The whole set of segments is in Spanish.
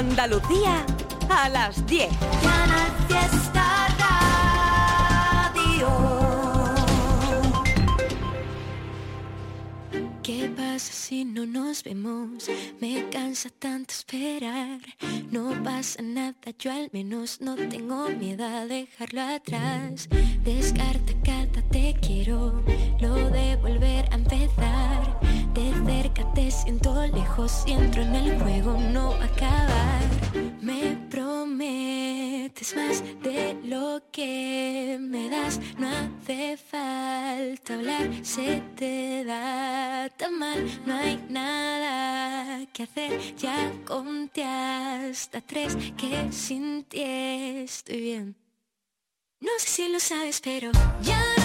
Andalucía a las 10. Fiesta Radio. ¿Qué pasa si no nos vemos? Me cansa tanto esperar. No pasa nada, yo al menos no tengo miedo a dejarlo atrás. Descarta cada te quiero, lo de volver a empezar. Te siento lejos y entro en el juego, no acabar. Me prometes más de lo que me das, no hace falta hablar, se te da tan mal, no hay nada que hacer, ya conté hasta tres que sin ti estoy bien. No sé si lo sabes, pero ya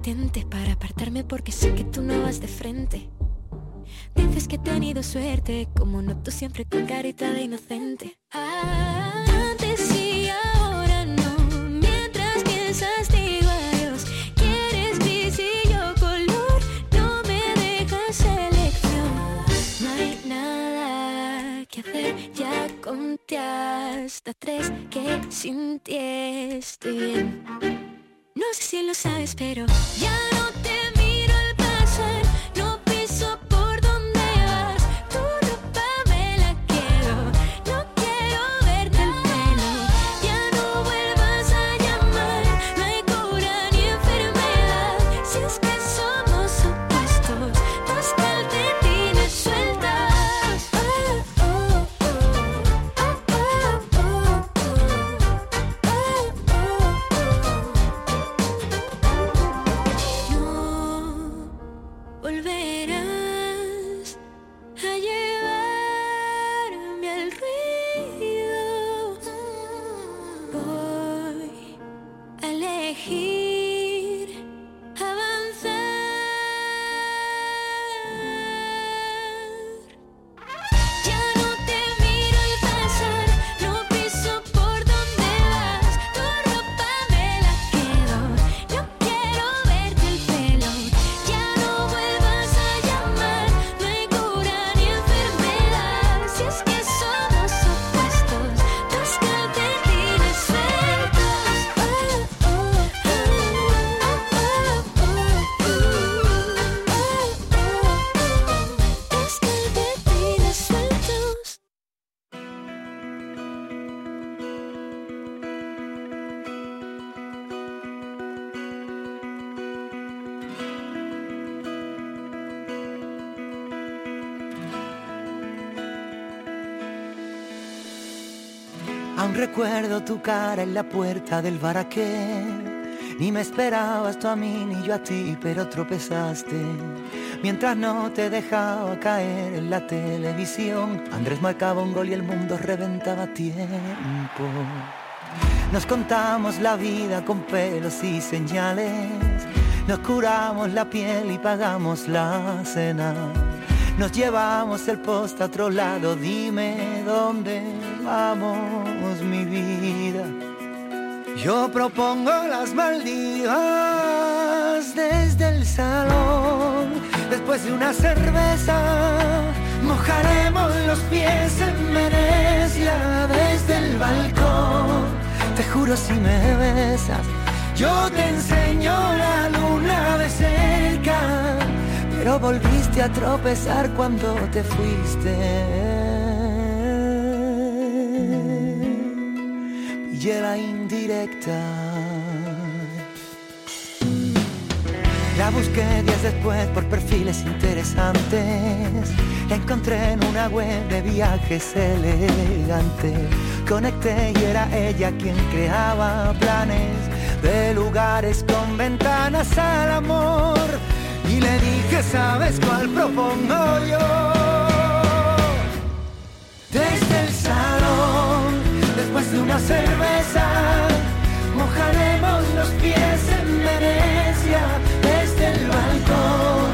puesta intermitente para apartarme porque sé que tú no vas de frente. Dices que he tenido suerte, como no tú siempre con carita de inocente. Antes y ahora no, mientras piensas digo adiós. Quieres gris y yo color, no me dejas elección. No hay nada que hacer, ya conté hasta tres que sin ti estoy bien. No sé si lo sabes, pero ya recuerdo tu cara en la puerta del bar aquel. Ni me esperabas tú a mí ni yo a ti, pero tropezaste. Mientras no te dejaba caer en la televisión, Andrés marcaba un gol y el mundo reventaba tiempo. Nos contamos la vida con pelos y señales. Nos curamos la piel y pagamos la cena. Nos llevamos el post a otro lado, dime dónde vamos, mi vida. Yo propongo las Maldivas desde el salón. Después de una cerveza, mojaremos los pies en Venecia desde el balcón. Te juro si me besas, yo te enseño la luna de cerca. Pero volviste a tropezar cuando te fuiste. La indirecta. La busqué días después por perfiles interesantes. Encontré en una web de viajes elegante. Conecté y era ella quien creaba planes de lugares con ventanas al amor. Y le dije, ¿sabes cuál propongo yo? Desde cerveza, mojaremos los pies en Venecia desde el balcón.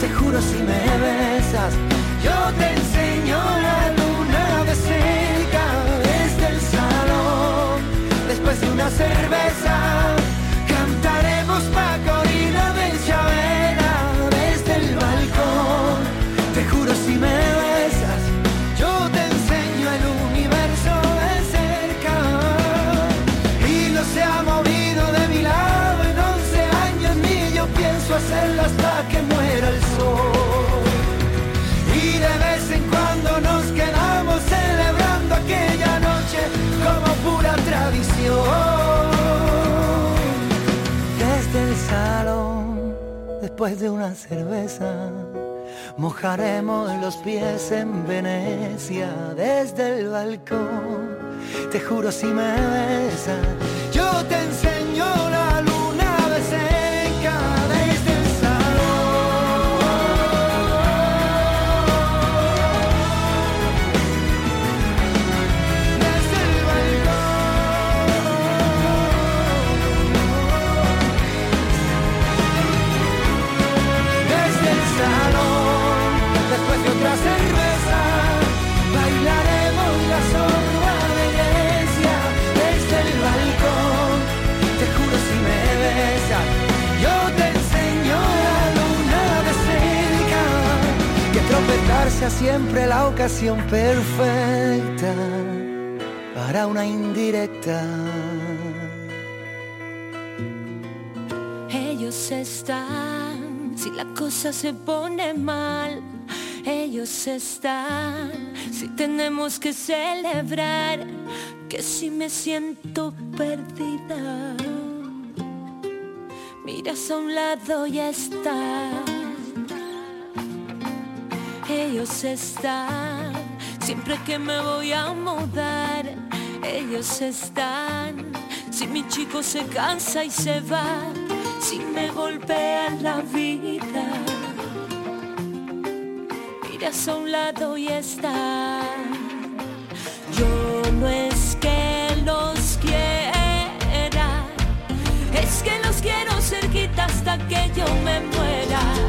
Te juro si me besas, yo te enseño la luna de cerca desde el salón. Después de una cerveza, después de una cerveza, mojaremos los pies en Venecia desde el balcón. Te juro si me besas, yo te enseño siempre la ocasión perfecta para una indirecta. Ellos están, si la cosa se pone mal. Ellos están, si tenemos que celebrar. Que si me siento perdida. Miras a un lado y están. Ellos están, siempre que me voy a mudar. Ellos están, si mi chico se cansa y se va, si me golpea la vida. Miras a un lado y están. Yo no es que los quiera, es que los quiero cerquita hasta que yo me muera.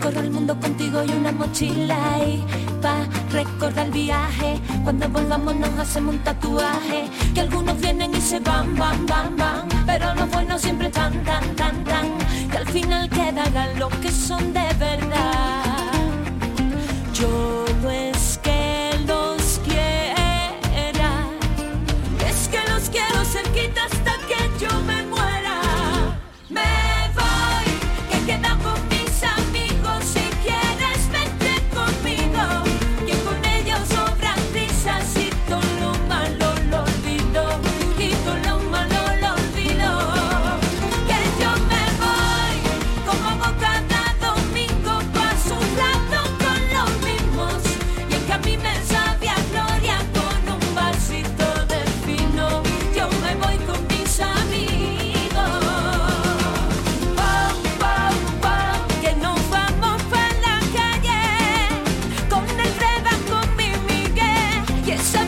Recorro el mundo contigo y una mochila. Y pa' recordar el viaje. Cuando volvamos nos hacemos un tatuaje. Que algunos vienen y se van, van, van, van. Pero los buenos siempre están, tan, tan, tan. Que al final quedarán los que son de verdad. Yo Yes,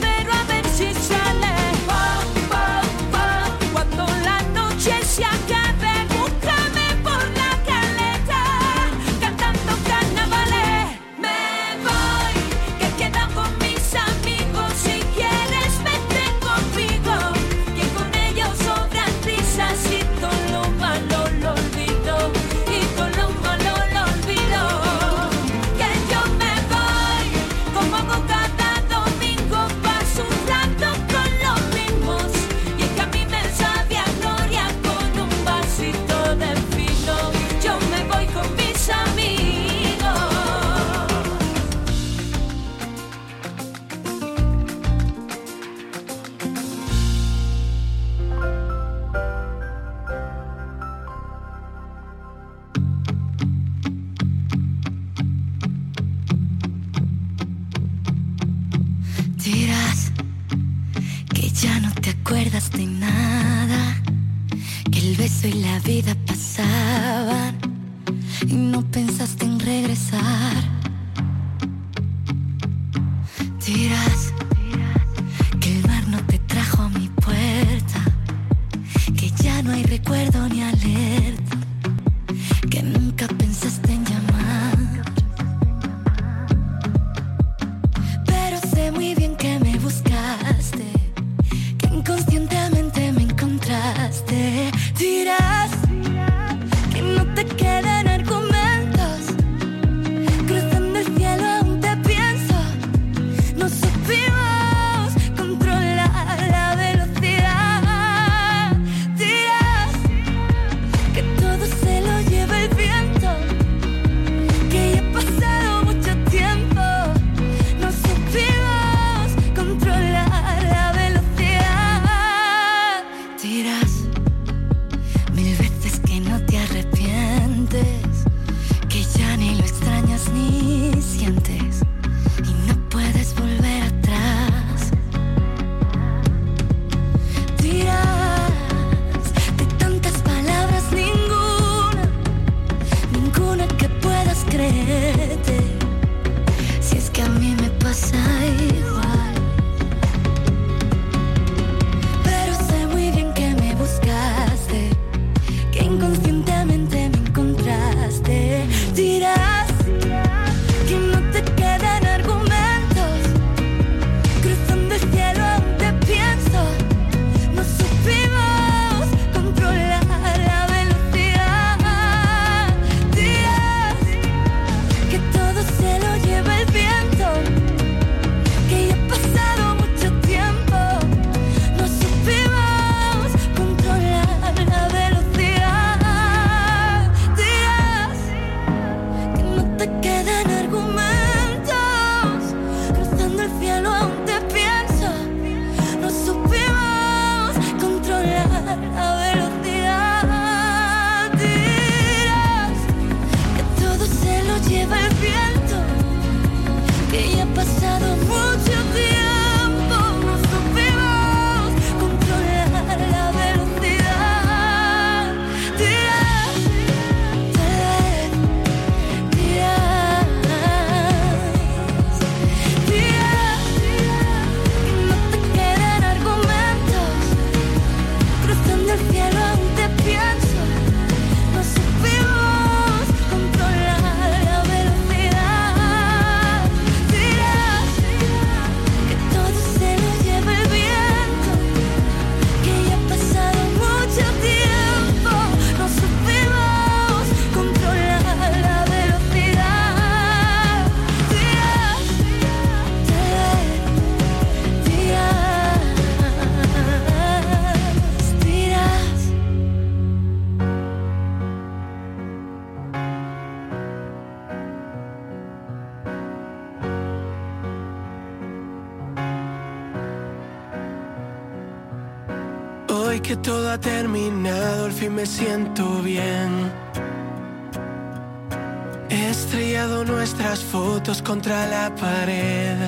contra la pared.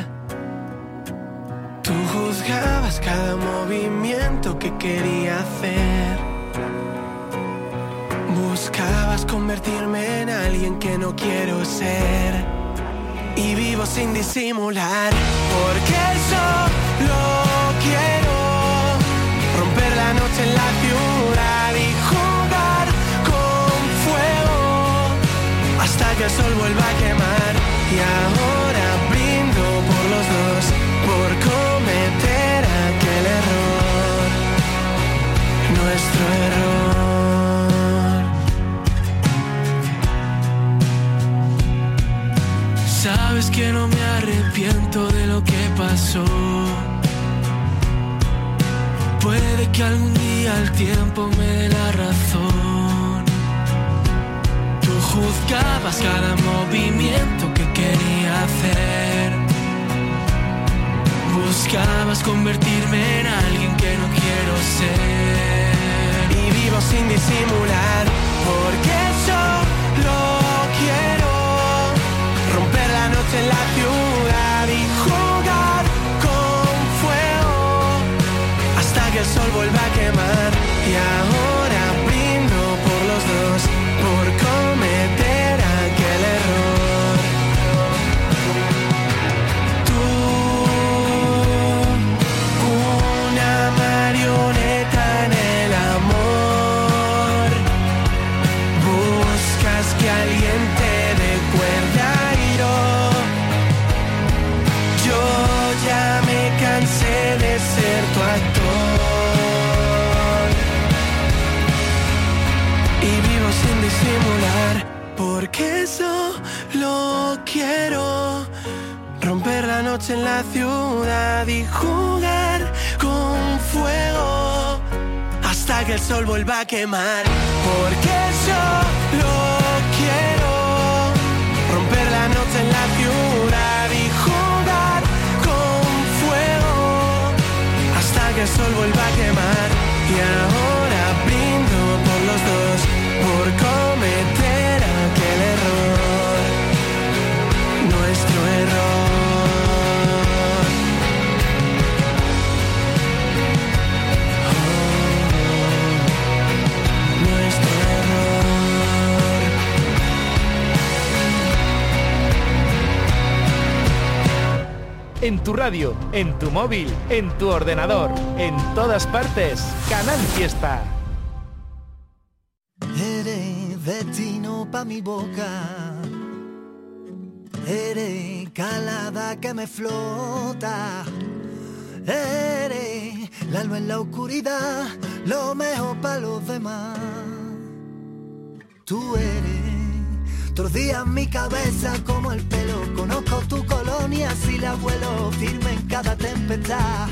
Tú juzgabas cada movimiento que quería hacer. Buscabas convertirme en alguien que no quiero ser. Y vivo sin disimular, que algún día el tiempo me dé la razón. Tú juzgabas cada movimiento que quería hacer. Buscabas convertirme en alguien que no quiero ser. Y vivo sin disimular, porque solo quiero romper la noche en la ciudad y el sol vuelva a quemar. Y ahora porque solo quiero romper la noche en la ciudad y jugar con fuego hasta que el sol vuelva a quemar. Porque solo quiero romper la noche en la ciudad y jugar con fuego hasta que el sol vuelva a quemar. Y ahora En tu radio, en tu móvil, en tu ordenador, en todas partes. Canal Fiesta. Eres destino pa' mi boca. Eres calada que me flota. Eres la luz en la oscuridad, lo mejor para los demás. Tú eres en mi cabeza como el pelo. Conozco tu colonia si la vuelo firme en cada tempestad.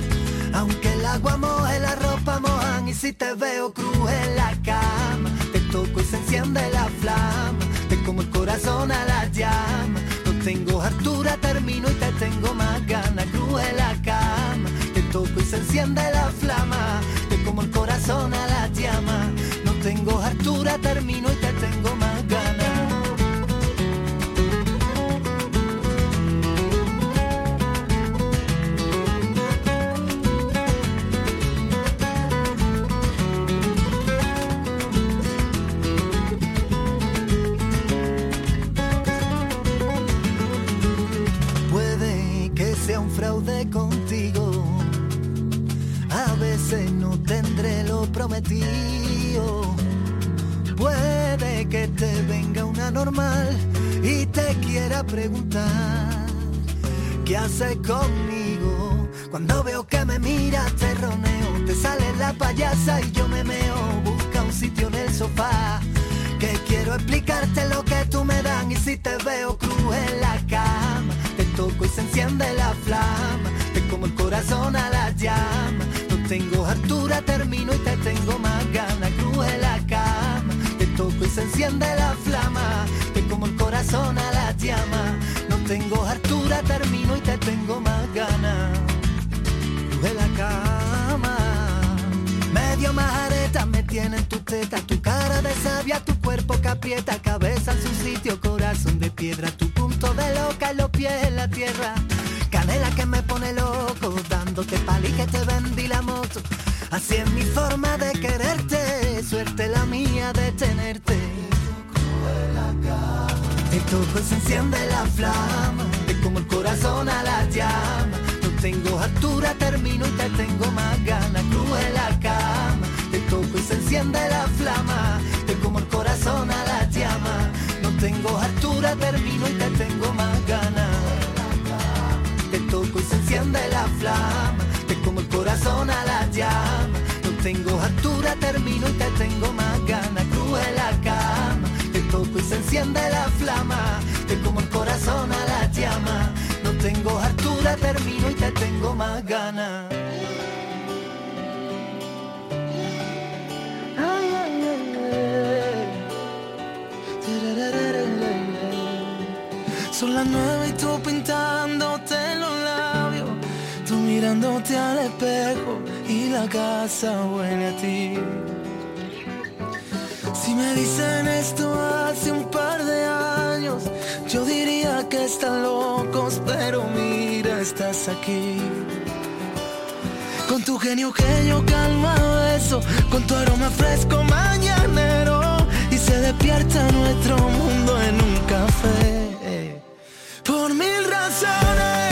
Aunque el agua moje, la ropa mojan y si te veo cruz la cama, te toco y se enciende la flama. Te como el corazón a la llama. No tengo altura, termino y te tengo más ganas. Cruz en la cama, te toco y se enciende la flama. Te como el corazón a la llama. No tengo altura, termino y prometido. Puede que te venga una normal y te quiera preguntar qué haces conmigo. Cuando veo que me miras te roneo, te sale la payasa y yo me meo. Busca un sitio en el sofá que quiero explicarte lo que tú me dan y si te veo cruz en la cama te toco y se enciende la flama te como el corazón a la llama tengo altura termino y te tengo más ganas. Cruz en la cama te toco y se enciende la flama. Te como el corazón a la llama. No tengo altura termino y te tengo más ganas. Cruz en la cama. Medio majareta me tiene en tu teta, tu cara de sabia, tu cuerpo que aprieta, cabeza en su sitio, corazón de piedra, tu punto de loca los pies en la tierra. Canela que me pone loco, dándote pali que te vendí la moto. Así es mi forma de quererte, suerte la mía de tenerte. Te toco y se enciende la flama, te como el corazón a la llama. No tengo altura, termino y te tengo más ganas. Cruje la cama, te toco y se enciende la flama, te como el corazón a la llama. No tengo altura, termino y te tengo más enciende la flama, te como el corazón a la llama. No tengo altura, termino y te tengo más ganas. Cruje la cama, te toco y se enciende la flama, te como el corazón a la llama. No tengo altura, termino y te tengo más ganas. Son las nueve y tú pintándote mirándote al espejo y la casa huele a ti. Si me dicen esto hace un par de años, yo diría que están locos, pero mira, estás aquí. Con tu genio que yo calma beso, con tu aroma fresco mañanero, y se despierta nuestro mundo en un café. Por mil razones,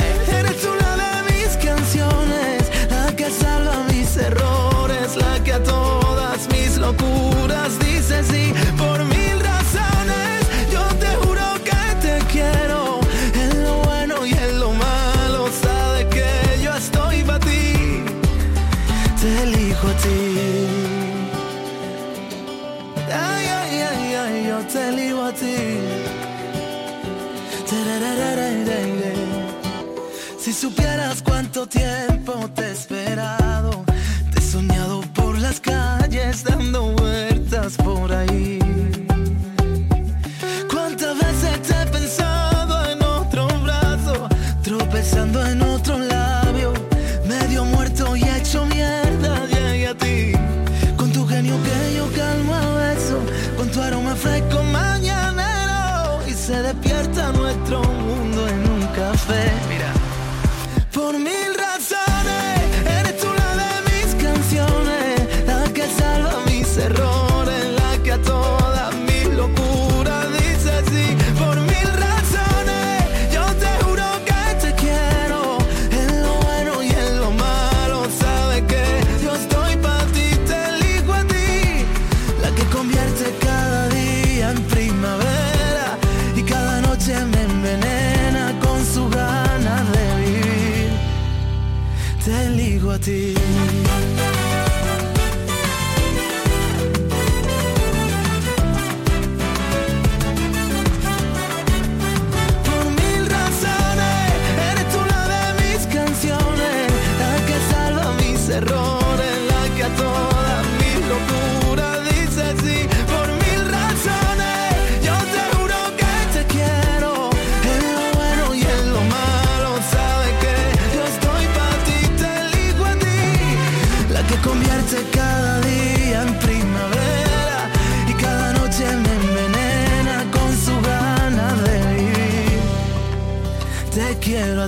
tiempo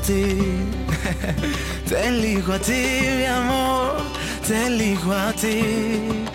ti, te elijo a ti, mi amor, te elijo a ti.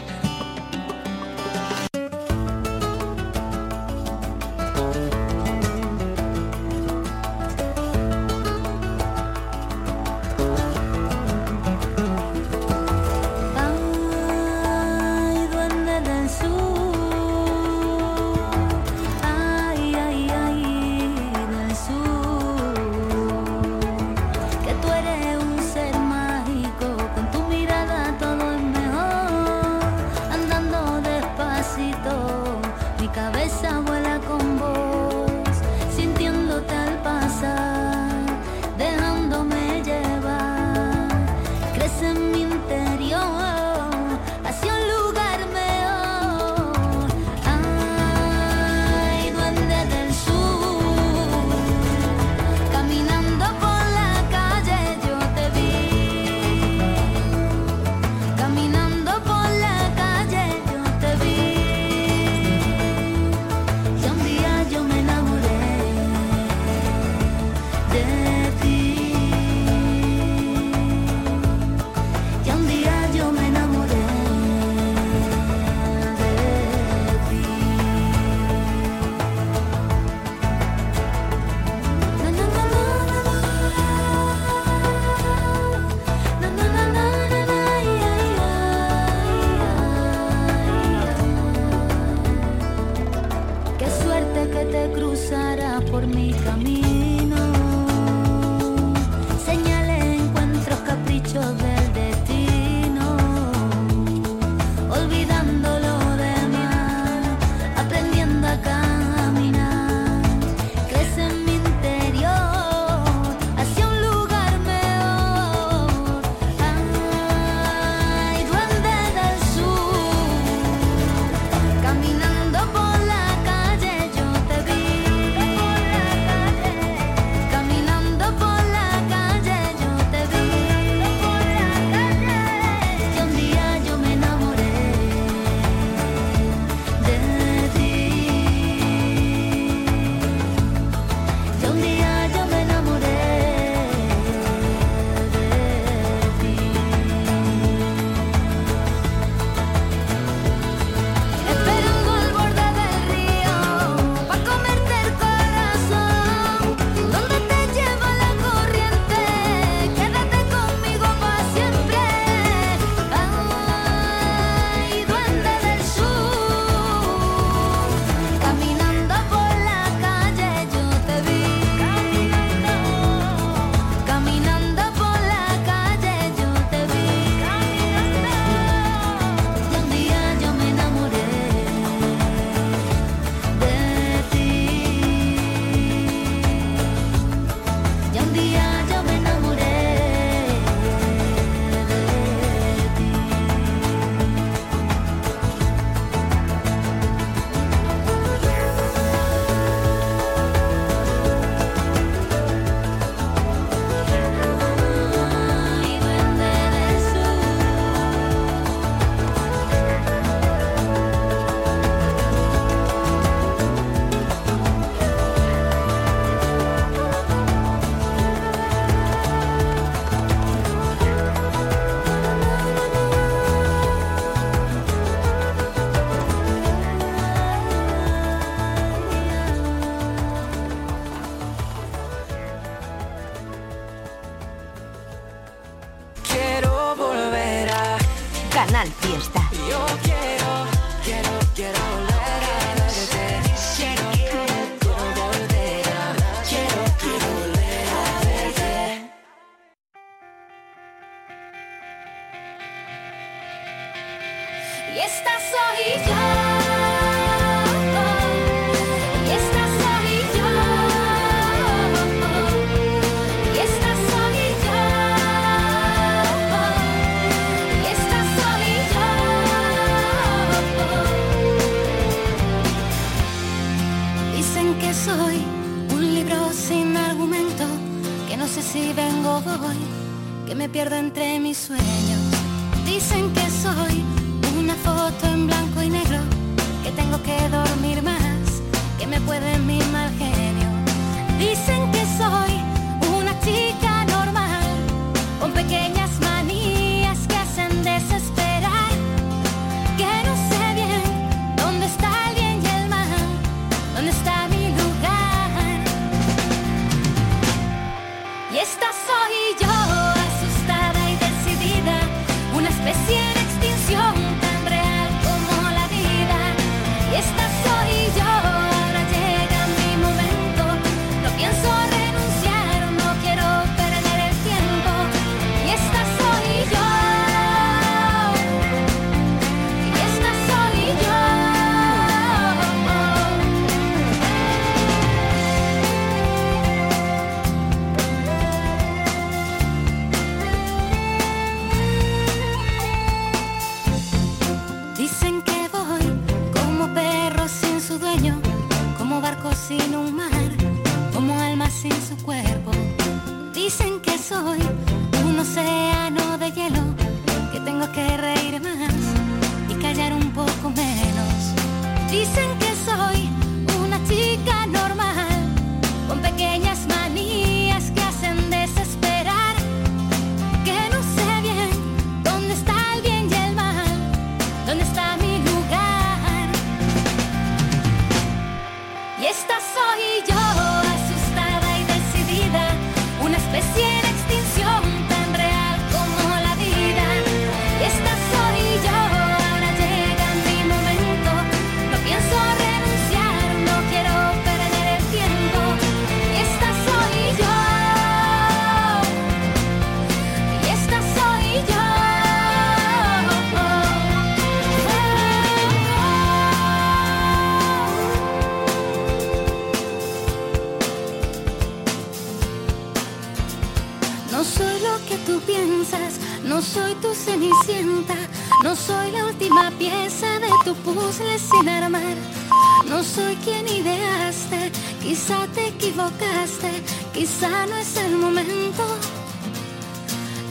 Soy quien ideaste, quizá te equivocaste, quizá no es el momento.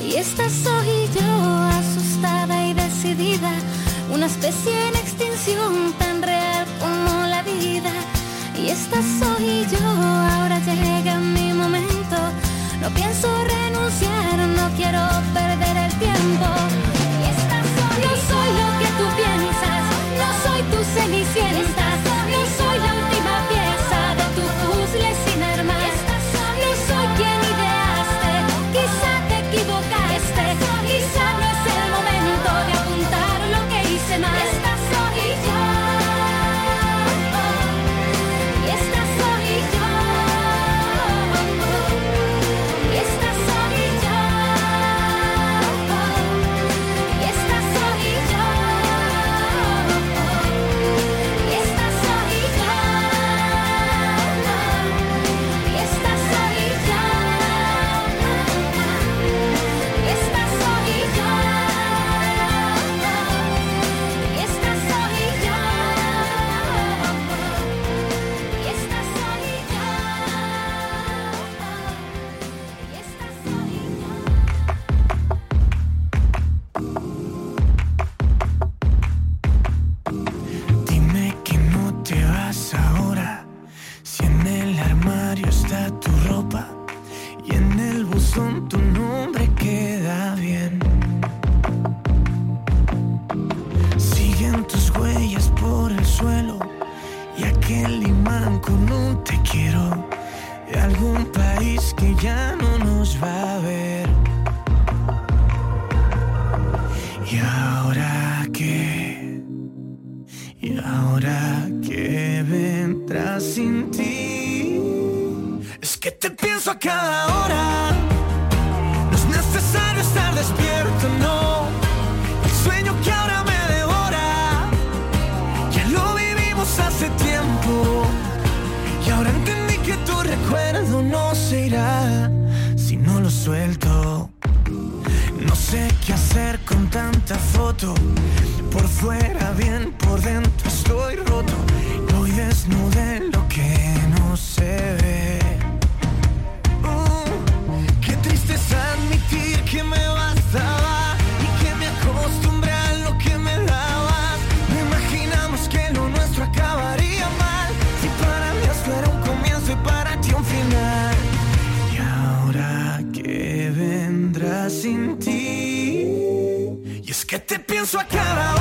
Y esta soy yo, asustada y decidida, una especie en extinción tan real como la vida. Y esta soy yo, ahora llega mi momento. No pienso renunciar, no quiero perder el tiempo. Y esta soy no soy lo que tú piensas, no soy tu cenicienta, ¿Y ahora qué? ¿Y ahora que vendrá sin ti? Es que te pienso a cada hora. No es necesario estar despierto, no. El sueño que ahora me devora. Ya lo vivimos hace tiempo. Y ahora entendí que tu recuerdo no se irá si no lo suelto. No sé qué hacer con tanta foto. Por fuera bien, por dentro estoy roto. Hoy desnudé lo que sua cara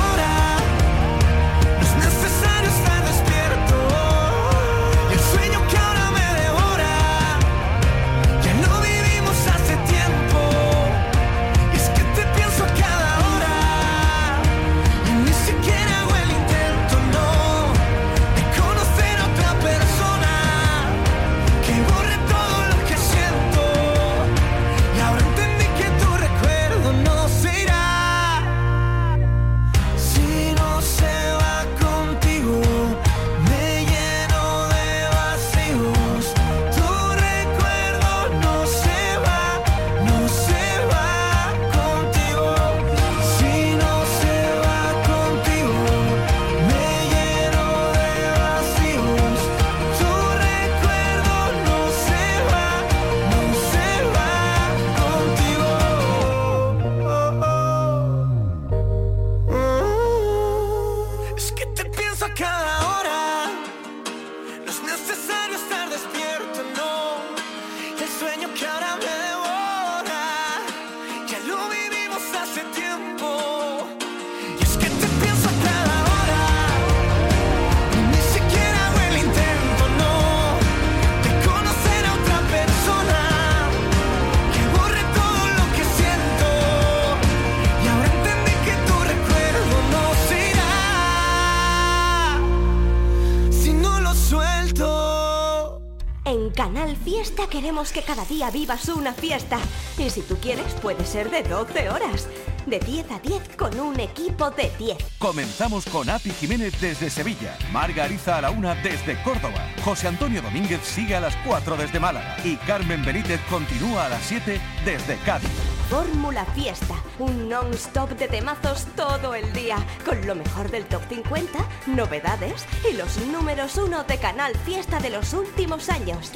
Queremos que cada día vivas una fiesta. Y si tú quieres, puede ser de 12 horas. De 10 a 10 con un equipo de 10. Comenzamos con Api Jiménez desde Sevilla, Marga Ariza a la una desde Córdoba, José Antonio Domínguez sigue a las 4 desde Málaga y Carmen Benítez continúa a las 7 desde Cádiz. Fórmula Fiesta, un non-stop de temazos todo el día, con lo mejor del top 50, novedades y los números 1 de Canal Fiesta de los últimos años.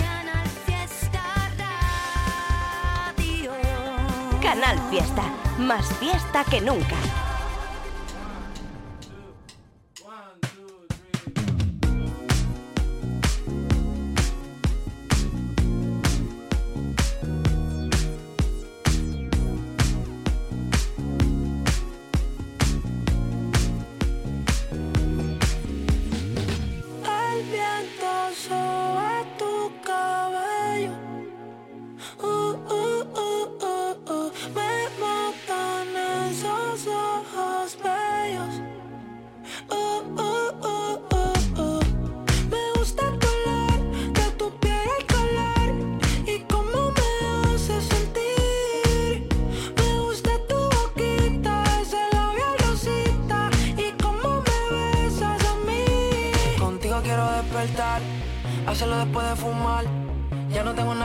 Canal Fiesta, más fiesta que nunca.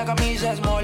la camisa es more.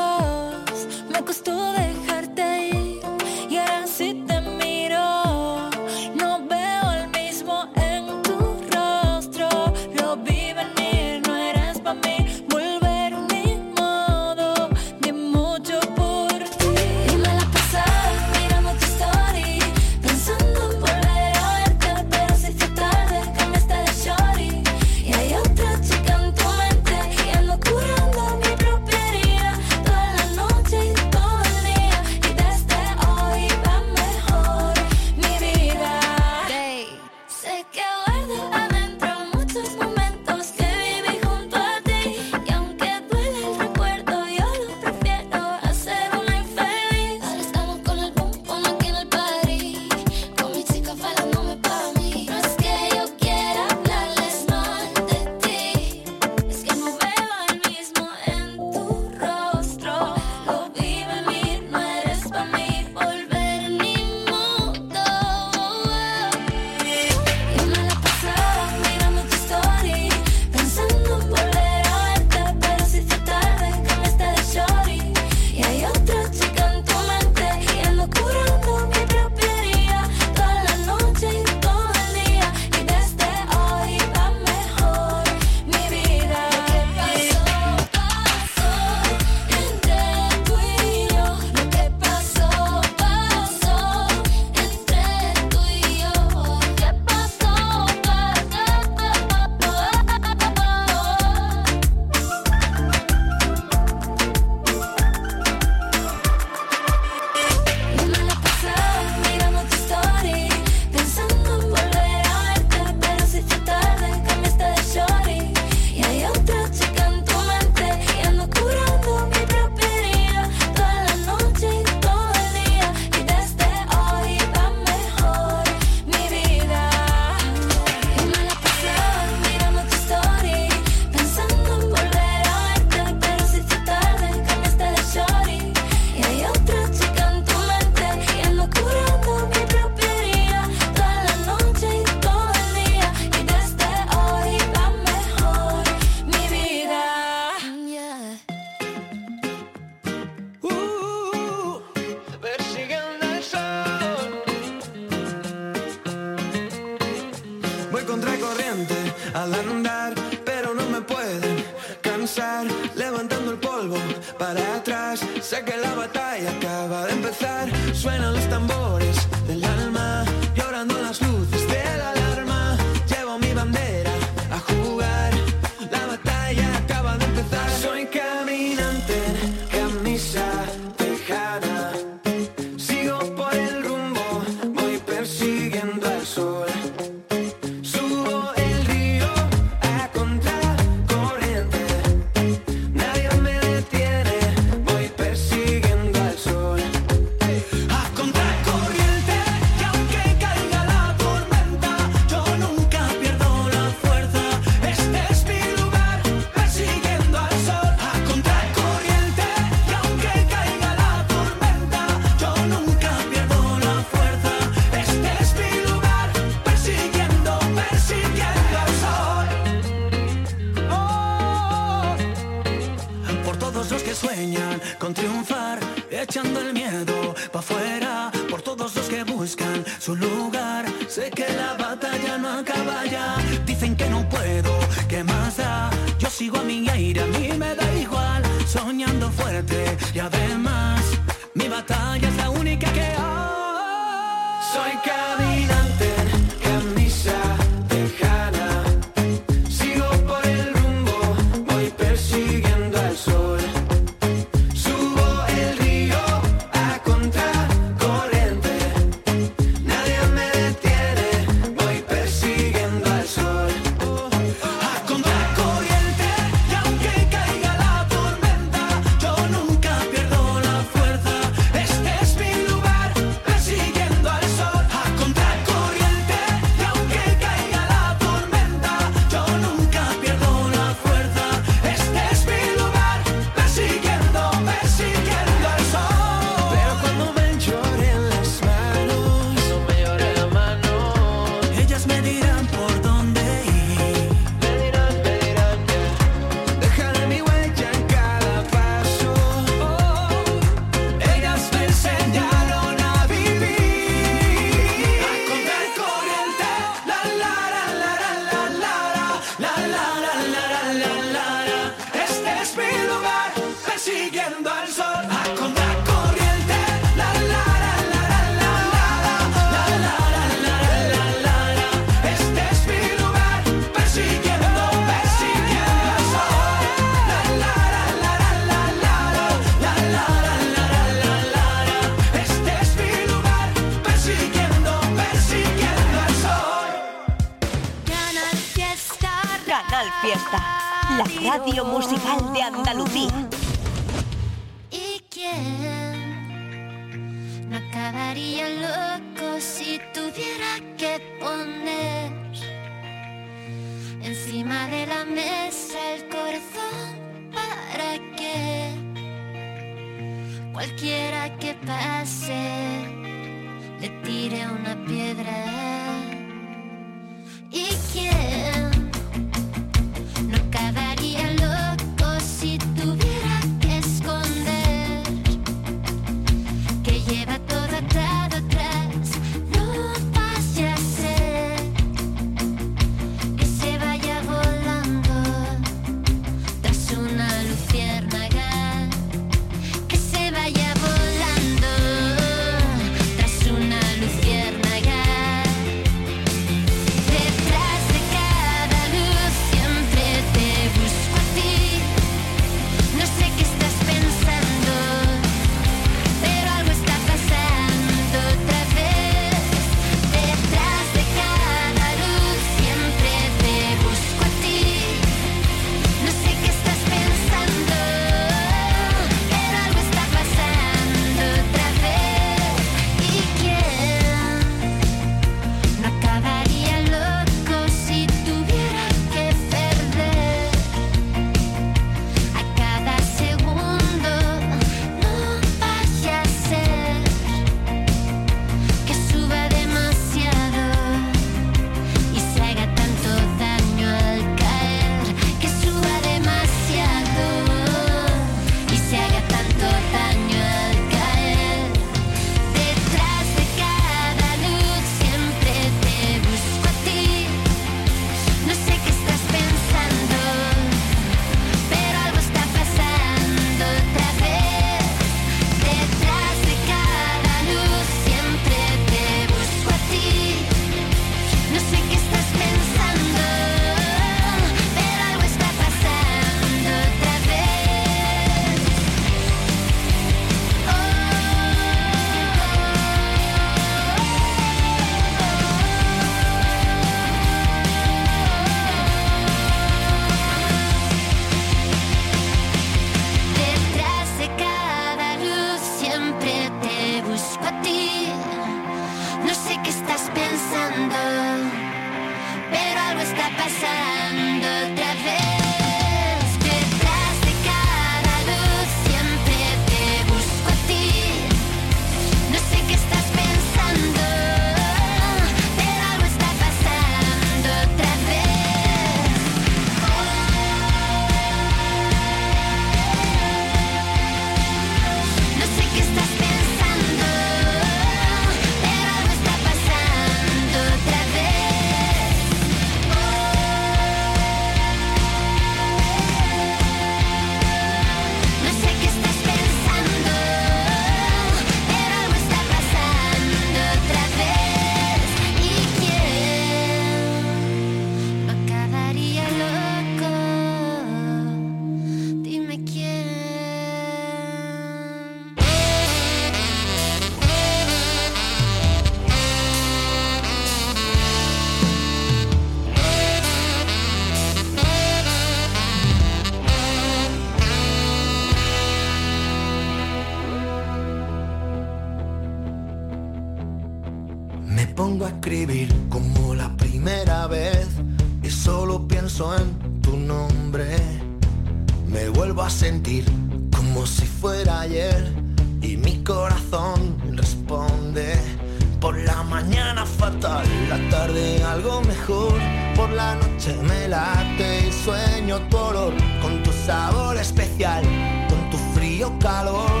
calor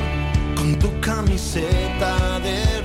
con tu camiseta de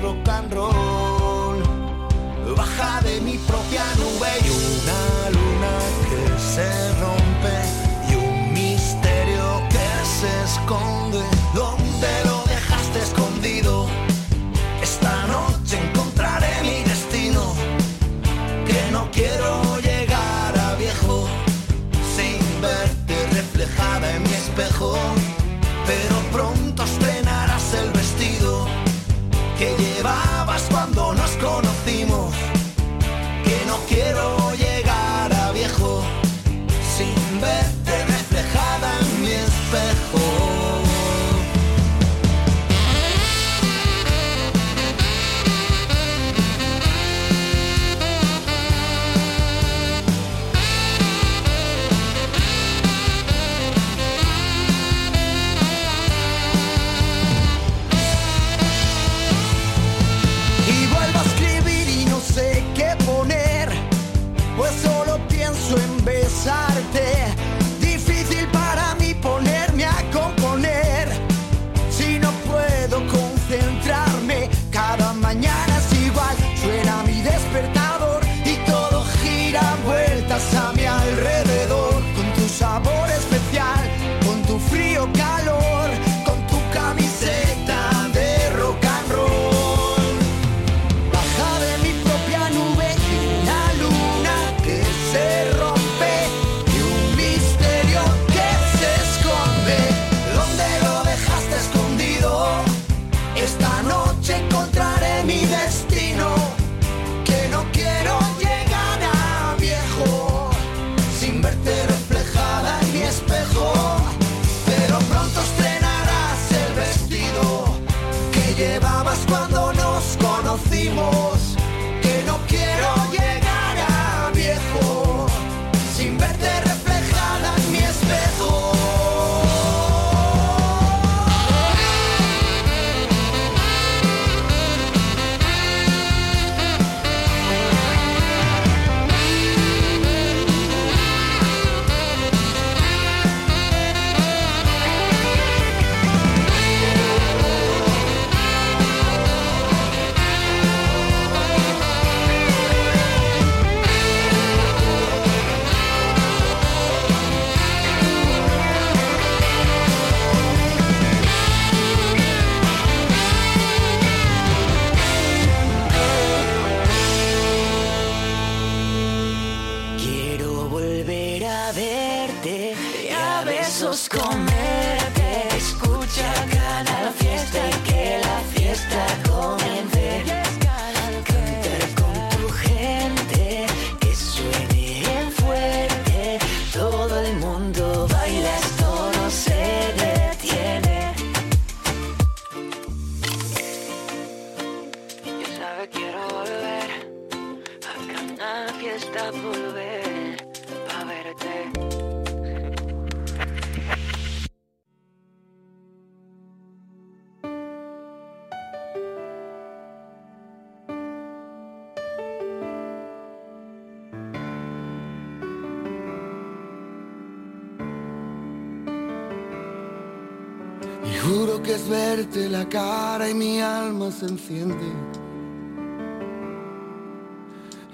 Y juro que es verte la cara y mi alma se enciende.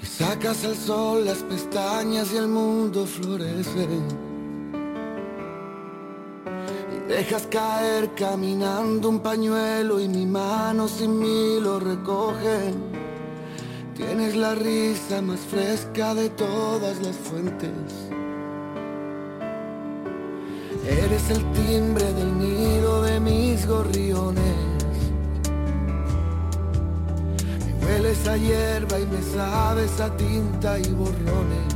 Y sacas al sol las pestañas y el mundo florece. Y dejas caer caminando un pañuelo y mi mano sin mí lo recoge. Tienes la risa más fresca de todas las fuentes. Eres el timbre del nido gorriones. Me hueles a hierba y me sabes a tinta y borrones.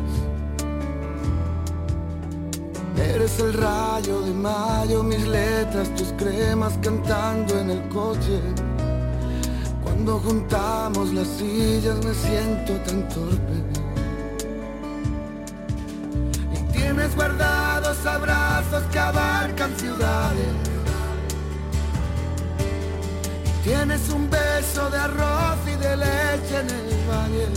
Eres el rayo de mayo, mis letras, tus cremas cantando en el coche. Cuando juntamos las sillas me siento tan torpe. Y tienes guardados abrazos que abarcan ciudades Tienes un beso de arroz y de leche en el valle.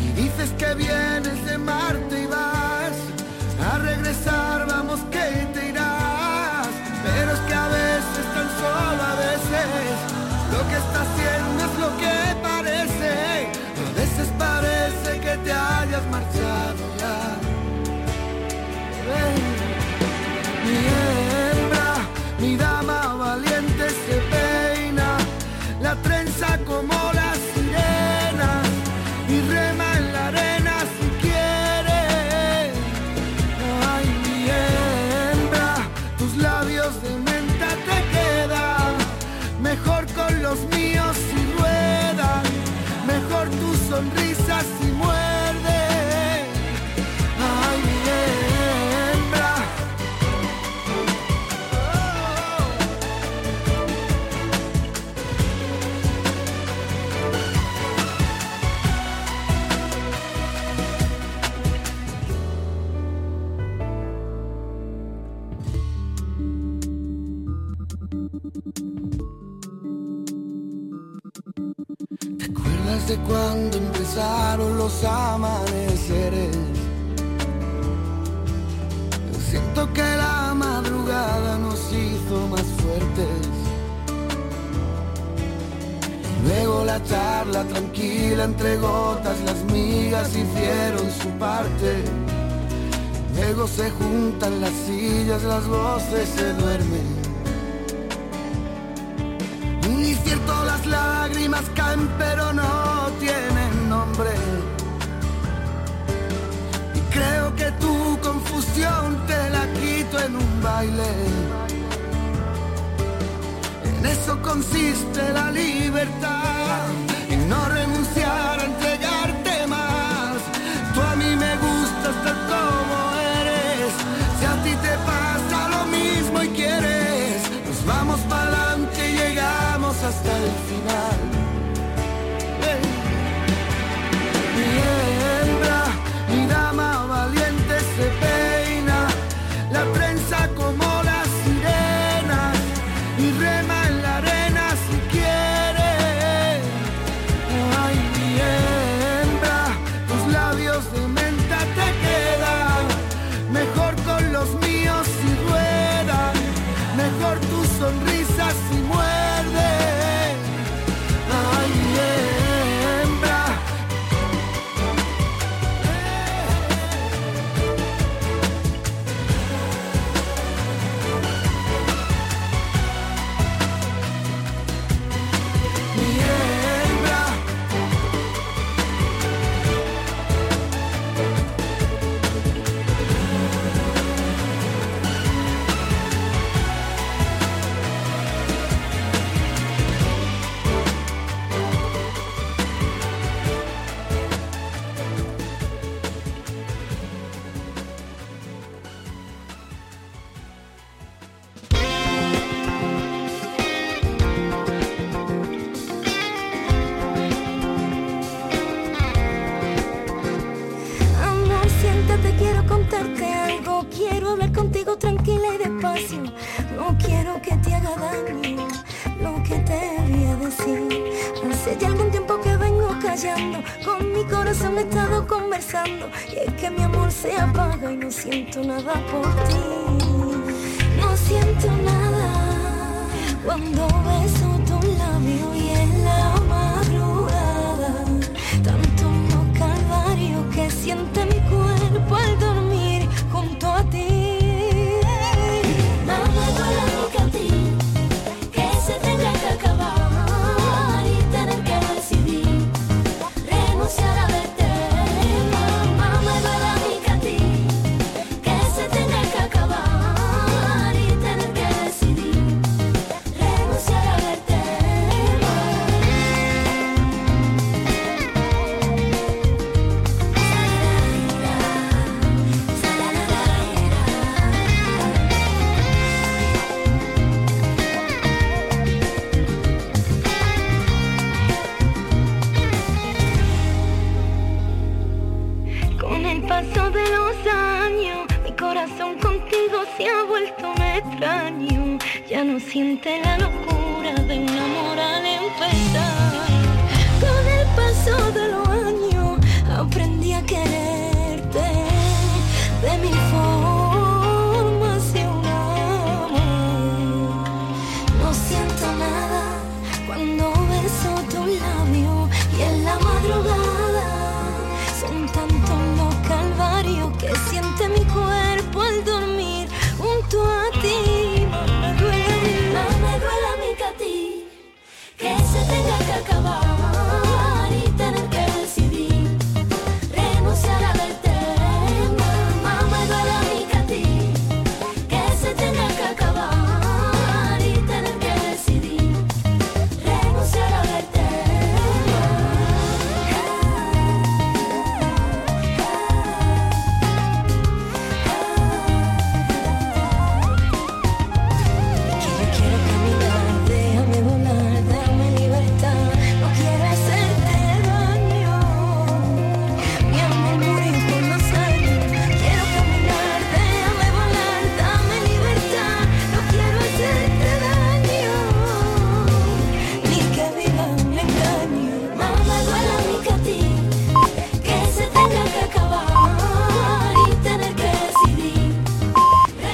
Y dices que vienes de Marte y vas a regresar, vamos que te irás. Pero es que a veces, tan solo a veces, lo que estás haciendo es lo que parece. A veces parece que te hayas marchado.